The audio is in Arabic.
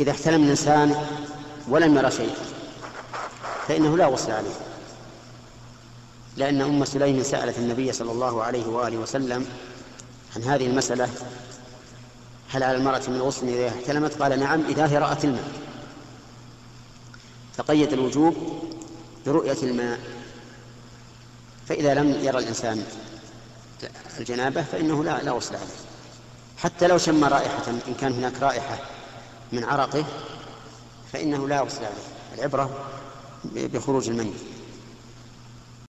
إذا احتلم الإنسان ولم يرى شيء فإنه لا غسل عليه. لأن أم سليم سألت النبي صلى الله عليه وآله وسلم عن هذه المسألة هل على المرأة من غسل إذا احتلمت؟ قال نعم إذا هي رأت الماء. فقيد الوجوب برؤية الماء. فإذا لم يرى الإنسان الجنابة فإنه لا لا عليه. حتى لو شم رائحة إن كان هناك رائحة من عرقه فإنه لا غسل عليه العبرة بخروج المني.